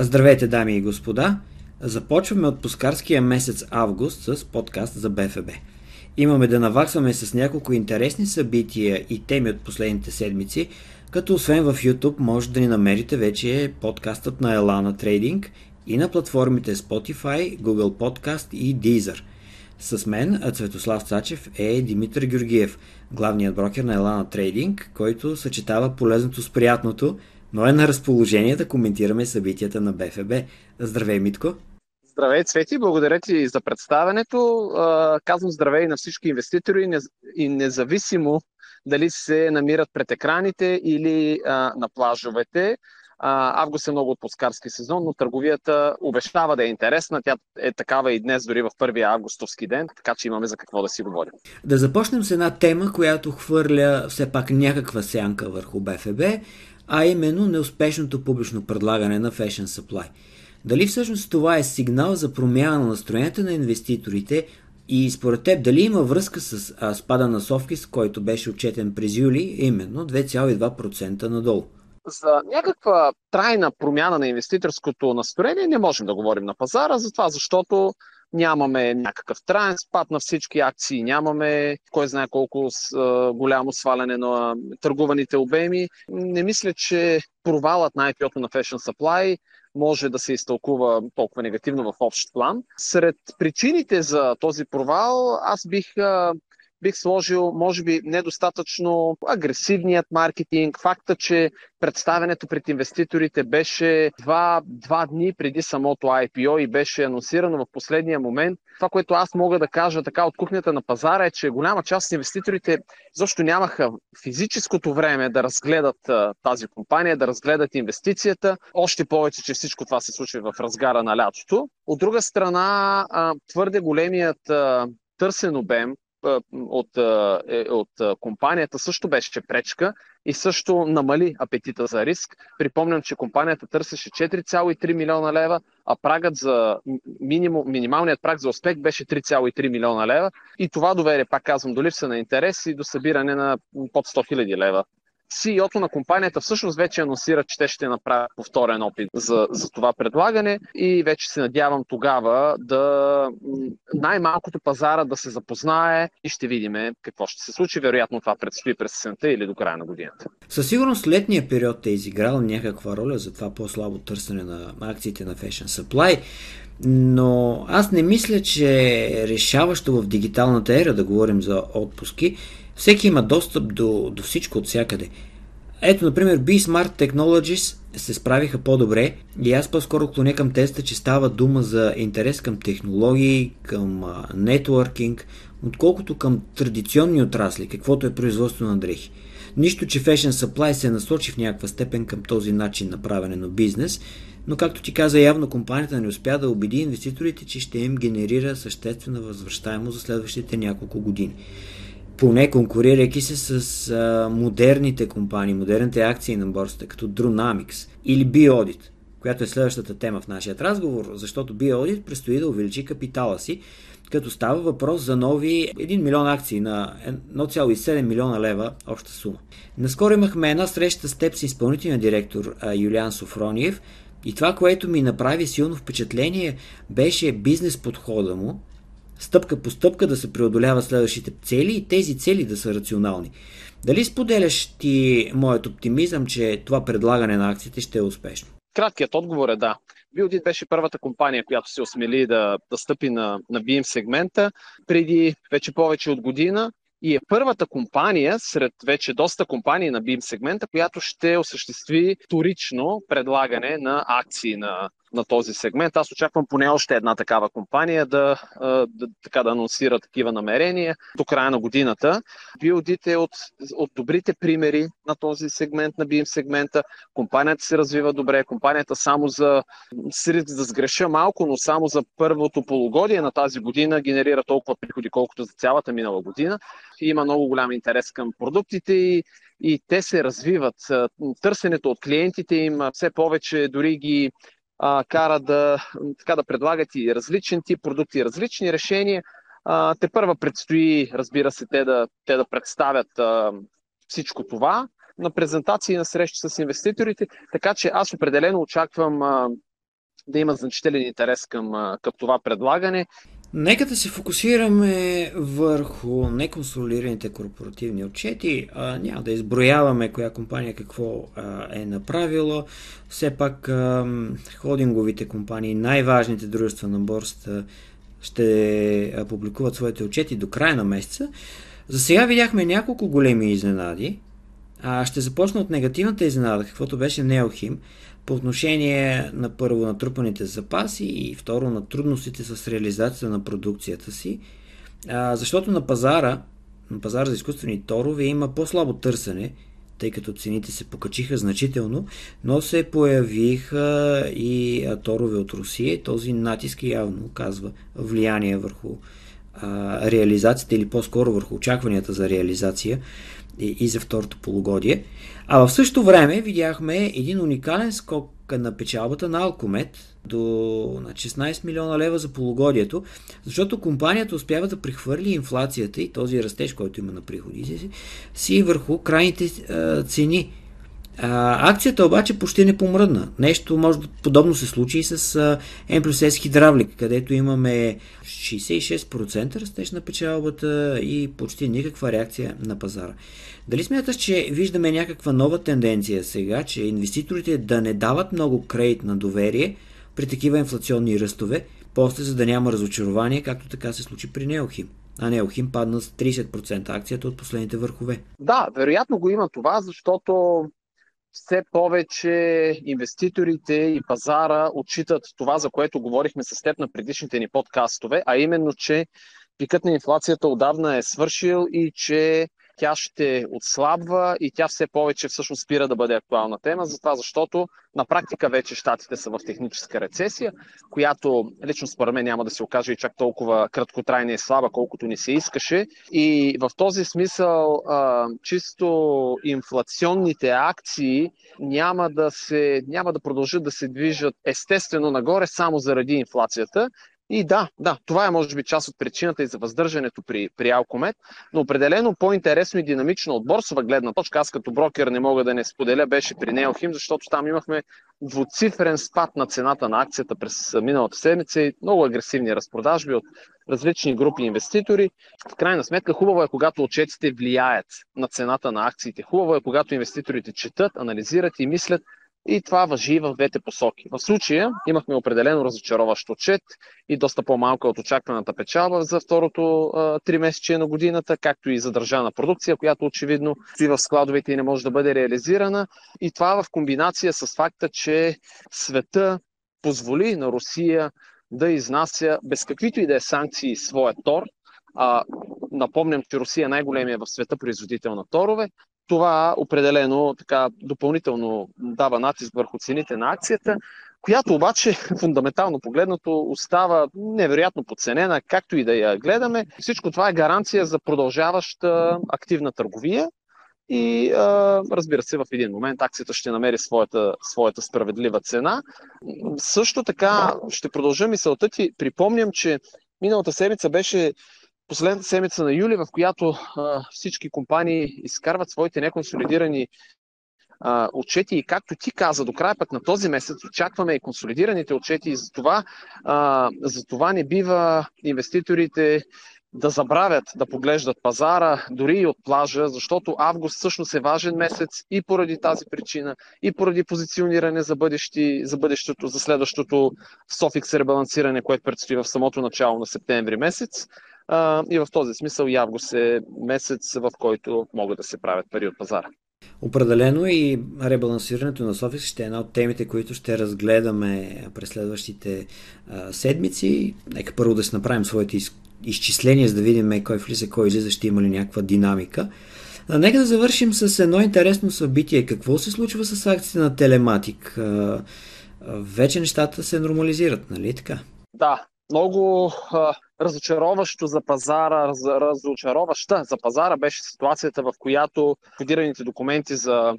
Здравейте, дами и господа! Започваме отпускарския месец август с подкаст за БФБ. Имаме да наваксваме с няколко интересни събития и теми от последните седмици, като освен в YouTube може да ни намерите вече подкастът на Elana Trading и на платформите Spotify, Google Podcast и Deezer. С мен, Цветослав Цачев, е Димитър Георгиев, главният брокер на Elana Trading, който съчетава полезното с приятното – но е на разположение да коментираме събитията на БФБ. Здравей, Митко! Здравей, Цвети! Благодаря ти за представенето. Казвам здравей на всички инвеститори и независимо дали се намират пред екраните или на плажовете. Август е много отпускарски сезон, но търговията обещава да е интересна. Тя е такава и днес, дори в първия августовски ден, така че имаме за какво да си говорим. Да започнем с една тема, която хвърля все пак някаква сянка върху БФБ а именно неуспешното публично предлагане на Fashion Supply. Дали всъщност това е сигнал за промяна на настроенията на инвеститорите и според теб дали има връзка с а, спада на Софкис, който беше отчетен през юли, именно 2,2% надолу? За някаква трайна промяна на инвеститорското настроение не можем да говорим на пазара, затова защото нямаме някакъв траен спад на всички акции, нямаме кой знае колко голямо сваляне на търгуваните обеми. Не мисля, че провалът на IPO-то на Fashion Supply може да се изтълкува толкова негативно в общ план. Сред причините за този провал аз бих бих сложил, може би, недостатъчно агресивният маркетинг, факта, че представенето пред инвеститорите беше два, два дни преди самото IPO и беше анонсирано в последния момент. Това, което аз мога да кажа така от кухнята на пазара е, че голяма част от инвеститорите защо нямаха физическото време да разгледат тази компания, да разгледат инвестицията. Още повече, че всичко това се случва в разгара на лятото. От друга страна, твърде големият търсен обем от, е, от компанията също беше пречка и също намали апетита за риск. Припомням, че компанията търсеше 4,3 милиона лева, а прагът за минимум, минималният праг за успех беше 3,3 милиона лева и това доверие, пак казвам, до липса на интерес и до събиране на под 100 хиляди лева CEO-то на компанията всъщност вече анонсира, че те ще направят повторен опит за, за това предлагане и вече се надявам тогава да най-малкото пазара да се запознае и ще видим какво ще се случи. Вероятно това предстои през сесента или до края на годината. Със сигурност летния период е изиграл някаква роля за това по-слабо търсене на акциите на Fashion Supply. Но аз не мисля, че е решаващо в дигиталната ера да говорим за отпуски. Всеки има достъп до, до всичко от всякъде. Ето, например, B-Smart Technologies се справиха по-добре и аз по-скоро клоня към теста, че става дума за интерес към технологии, към нетворкинг, отколкото към традиционни отрасли, каквото е производство на дрехи. Нищо, че Fashion Supply се насочи в някаква степен към този начин на правене на бизнес, но както ти каза, явно компанията не успя да убеди инвеститорите, че ще им генерира съществена възвръщаемост за следващите няколко години поне конкурирайки се с а, модерните компании, модерните акции на борсата, като Drunamics или BioAudit, която е следващата тема в нашия разговор, защото BioAudit предстои да увеличи капитала си, като става въпрос за нови 1 милион акции на 1,7 милиона лева обща сума. Наскоро имахме една среща с теб с изпълнителния директор а, Юлиан Софрониев и това, което ми направи силно впечатление, беше бизнес подхода му, стъпка по стъпка да се преодолява следващите цели и тези цели да са рационални. Дали споделяш ти моят оптимизъм, че това предлагане на акциите ще е успешно? Краткият отговор е да. Билдит беше първата компания, която се осмели да, да стъпи на, на BIM сегмента преди вече повече от година и е първата компания сред вече доста компании на BIM сегмента, която ще осъществи вторично предлагане на акции на, на този сегмент. Аз очаквам поне още една такава компания да, да, така да анонсира такива намерения до края на годината. Buildit е от, от добрите примери на този сегмент, на BIM сегмента. Компанията се развива добре. Компанията само за, да сгреша малко, но само за първото полугодие на тази година генерира толкова приходи, колкото за цялата минала година. Има много голям интерес към продуктите и и те се развиват. Търсенето от клиентите им все повече дори ги а, кара да, така, да предлагат и различен тип продукти, различни решения. А, те първа предстои, разбира се, те да, те да представят а, всичко това на презентации на срещи с инвеститорите, така че аз определено очаквам а, да има значителен интерес към, към това предлагане. Нека да се фокусираме върху неконсолидираните корпоративни отчети. А, няма да изброяваме коя компания какво а, е направила. Все пак а, холдинговите компании, най-важните дружества на борста ще публикуват своите отчети до края на месеца. За сега видяхме няколко големи изненади. А, ще започна от негативната изненада, каквото беше Неохим по отношение на първо натрупаните запаси и второ на трудностите с реализацията на продукцията си, а, защото на пазара, на пазара за изкуствени торове има по-слабо търсене, тъй като цените се покачиха значително, но се появиха и торове от Русия и този натиск явно оказва влияние върху реализацията или по-скоро върху очакванията за реализация и, за второто полугодие. А в същото време видяхме един уникален скок на печалбата на Алкомет до на 16 милиона лева за полугодието, защото компанията успява да прехвърли инфлацията и този растеж, който има на приходите си, си върху крайните цени. А, акцията обаче почти не помръдна. Нещо може подобно се случи и с M плюс S хидравлик, където имаме 66% растеж на печалбата и почти никаква реакция на пазара. Дали смяташ, че виждаме някаква нова тенденция сега, че инвеститорите да не дават много кредит на доверие при такива инфлационни ръстове, после за да няма разочарование, както така се случи при Неохим? а Неохим падна с 30% акцията от последните върхове. Да, вероятно го има това, защото все повече инвеститорите и пазара отчитат това, за което говорихме с теб на предишните ни подкастове, а именно, че пикът на инфлацията отдавна е свършил и че тя ще отслабва и тя все повече всъщност спира да бъде актуална тема, затова защото на практика вече щатите са в техническа рецесия, която лично според мен няма да се окаже и чак толкова краткотрайна и слаба, колкото ни се искаше. И в този смисъл чисто инфлационните акции няма да, се, няма да продължат да се движат естествено нагоре само заради инфлацията и да, да, това е може би част от причината и за въздържането при, при Алкомет, но определено по-интересно и динамично от борсова гледна точка, аз като брокер не мога да не споделя, беше при Неохим, защото там имахме двуцифрен спад на цената на акцията през миналата седмица и много агресивни разпродажби от различни групи инвеститори. В крайна сметка хубаво е, когато отчетите влияят на цената на акциите. Хубаво е, когато инвеститорите четат, анализират и мислят и това въжи в двете посоки. В случая имахме определено разочароващ отчет и доста по-малка от очакваната печалба за второто три месече на годината, както и задържана продукция, която очевидно стои в складовете и не може да бъде реализирана. И това в комбинация с факта, че света позволи на Русия да изнася без каквито и да е санкции своя тор, а, напомням, че Русия е най-големия в света производител на торове това определено така допълнително дава натиск върху цените на акцията, която обаче фундаментално погледнато остава невероятно подценена, както и да я гледаме. Всичко това е гаранция за продължаваща активна търговия и разбира се, в един момент акцията ще намери своята, своята справедлива цена. Също така ще продължа мисълта ти. Припомням, че миналата седмица беше последната седмица на юли, в която а, всички компании изкарват своите неконсолидирани а, отчети и както ти каза, до края пък на този месец очакваме и консолидираните отчети и за това, а, за това не бива инвеститорите да забравят да поглеждат пазара, дори и от плажа, защото август всъщност е важен месец и поради тази причина, и поради позициониране за, бъдещи, за бъдещето, за следващото Софикс ребалансиране, което предстои в самото начало на септември месец. А, и в този смисъл и август е месец, в който могат да се правят пари от пазара. Определено и ребалансирането на Софис ще е една от темите, които ще разгледаме през следващите а, седмици. Нека първо да си направим своите из, изчисления, за да видим кой влиза, кой излиза, ще има ли някаква динамика. А, нека да завършим с едно интересно събитие. Какво се случва с акциите на Телематик? А, вече нещата се нормализират, нали така? Да, много разочароващо за пазара, раз, разочароваща за пазара беше ситуацията, в която кодираните документи за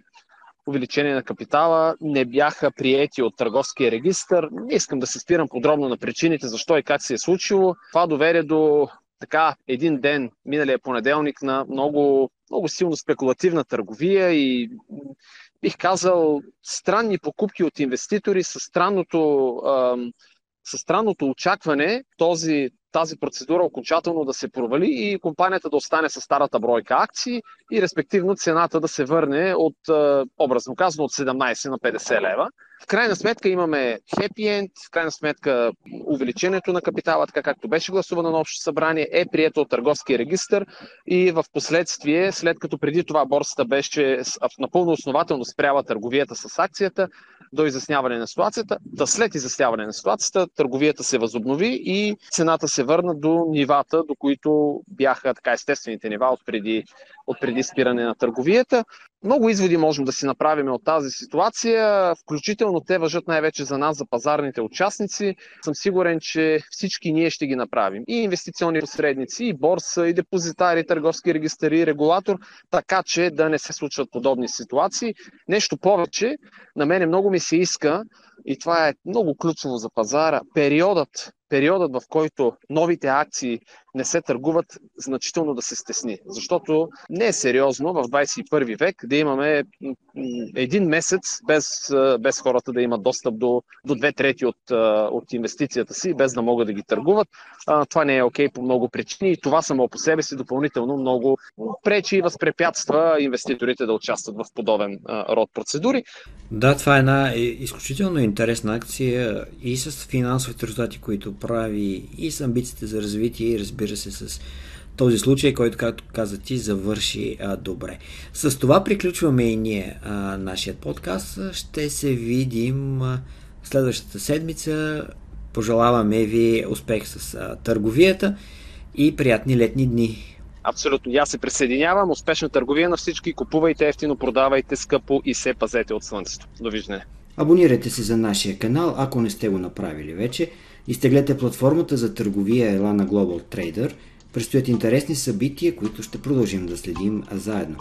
увеличение на капитала не бяха приети от търговския регистр. Не искам да се спирам подробно на причините, защо и как се е случило. Това доведе до така един ден, миналия понеделник, на много, много силно спекулативна търговия и бих казал, странни покупки от инвеститори с странното, с странното очакване този, тази процедура окончателно да се провали и компанията да остане с старата бройка акции и респективно цената да се върне от, образно казано, от 17 на 50 лева. В крайна сметка имаме хепи енд, в крайна сметка увеличението на капитала, така както беше гласувано на Общо събрание, е прието от търговския регистр и в последствие, след като преди това борсата беше напълно основателно спряла търговията с акцията, до изясняване на ситуацията. Да след изясняване на ситуацията, търговията се възобнови и цената се върна до нивата, до които бяха така естествените нива от преди, от преди спиране на търговията. Много изводи можем да си направим от тази ситуация, включително те въжат най-вече за нас, за пазарните участници. Съм сигурен, че всички ние ще ги направим. И инвестиционни посредници, и борса, и депозитари, и търговски регистри, и регулатор, така че да не се случват подобни ситуации. Нещо повече, на мене много ми се иска, и това е много ключово за пазара, периодът периодът, в който новите акции не се търгуват, значително да се стесни. Защото не е сериозно в 21 век да имаме един месец без, без хората да имат достъп до, до две трети от, от инвестицията си, без да могат да ги търгуват. Това не е окей okay по много причини и това само по себе си допълнително много пречи и възпрепятства инвеститорите да участват в подобен род процедури. Да, това е една изключително интересна акция и с финансовите резултати, които прави и с амбициите за развитие и разбира се с този случай, който, както каза ти, завърши а, добре. С това приключваме и ние а, нашият подкаст. Ще се видим а, следващата седмица. Пожелаваме ви успех с а, търговията и приятни летни дни. Абсолютно. Я се присъединявам. Успешна търговия на всички. Купувайте ефтино, продавайте скъпо и се пазете от слънцето. Довиждане. Абонирайте се за нашия канал, ако не сте го направили вече. Изтеглете платформата за търговия Елана Global Trader. Предстоят интересни събития, които ще продължим да следим заедно.